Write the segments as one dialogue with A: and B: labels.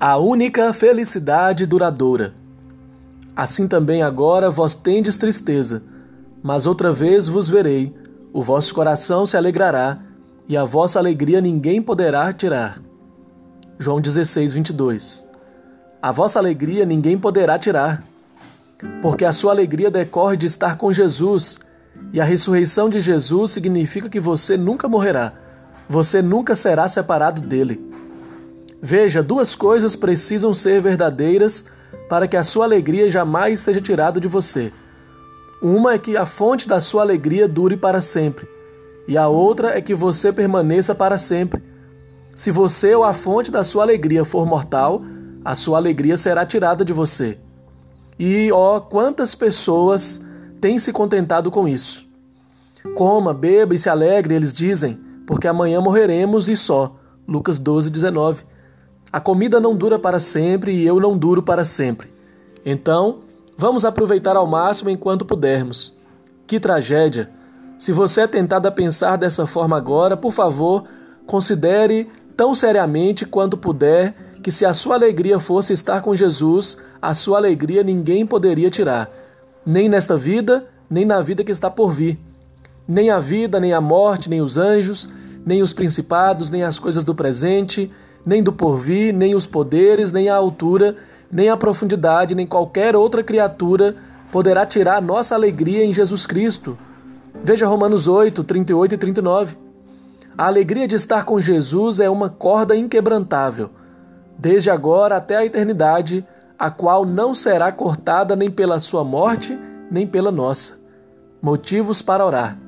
A: a única felicidade duradoura. Assim também agora vós tendes tristeza, mas outra vez vos verei, o vosso coração se alegrará, e a vossa alegria ninguém poderá tirar. João 16, 22. A vossa alegria ninguém poderá tirar, porque a sua alegria decorre de estar com Jesus, e a ressurreição de Jesus significa que você nunca morrerá, você nunca será separado dele. Veja, duas coisas precisam ser verdadeiras para que a sua alegria jamais seja tirada de você. Uma é que a fonte da sua alegria dure para sempre, e a outra é que você permaneça para sempre. Se você ou a fonte da sua alegria for mortal, a sua alegria será tirada de você. E ó, quantas pessoas têm se contentado com isso. Coma, beba e se alegre, eles dizem, porque amanhã morreremos e só. Lucas 12, 19. A comida não dura para sempre e eu não duro para sempre. Então, vamos aproveitar ao máximo enquanto pudermos. Que tragédia! Se você é tentado a pensar dessa forma agora, por favor, considere tão seriamente quanto puder que se a sua alegria fosse estar com Jesus, a sua alegria ninguém poderia tirar, nem nesta vida, nem na vida que está por vir. Nem a vida, nem a morte, nem os anjos, nem os principados, nem as coisas do presente, nem do porvir, nem os poderes, nem a altura, nem a profundidade, nem qualquer outra criatura poderá tirar nossa alegria em Jesus Cristo. Veja Romanos 8, 38 e 39. A alegria de estar com Jesus é uma corda inquebrantável, desde agora até a eternidade, a qual não será cortada nem pela sua morte, nem pela nossa. Motivos para orar.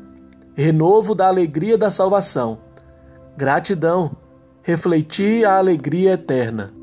A: Renovo da alegria da salvação. Gratidão refletir a alegria eterna.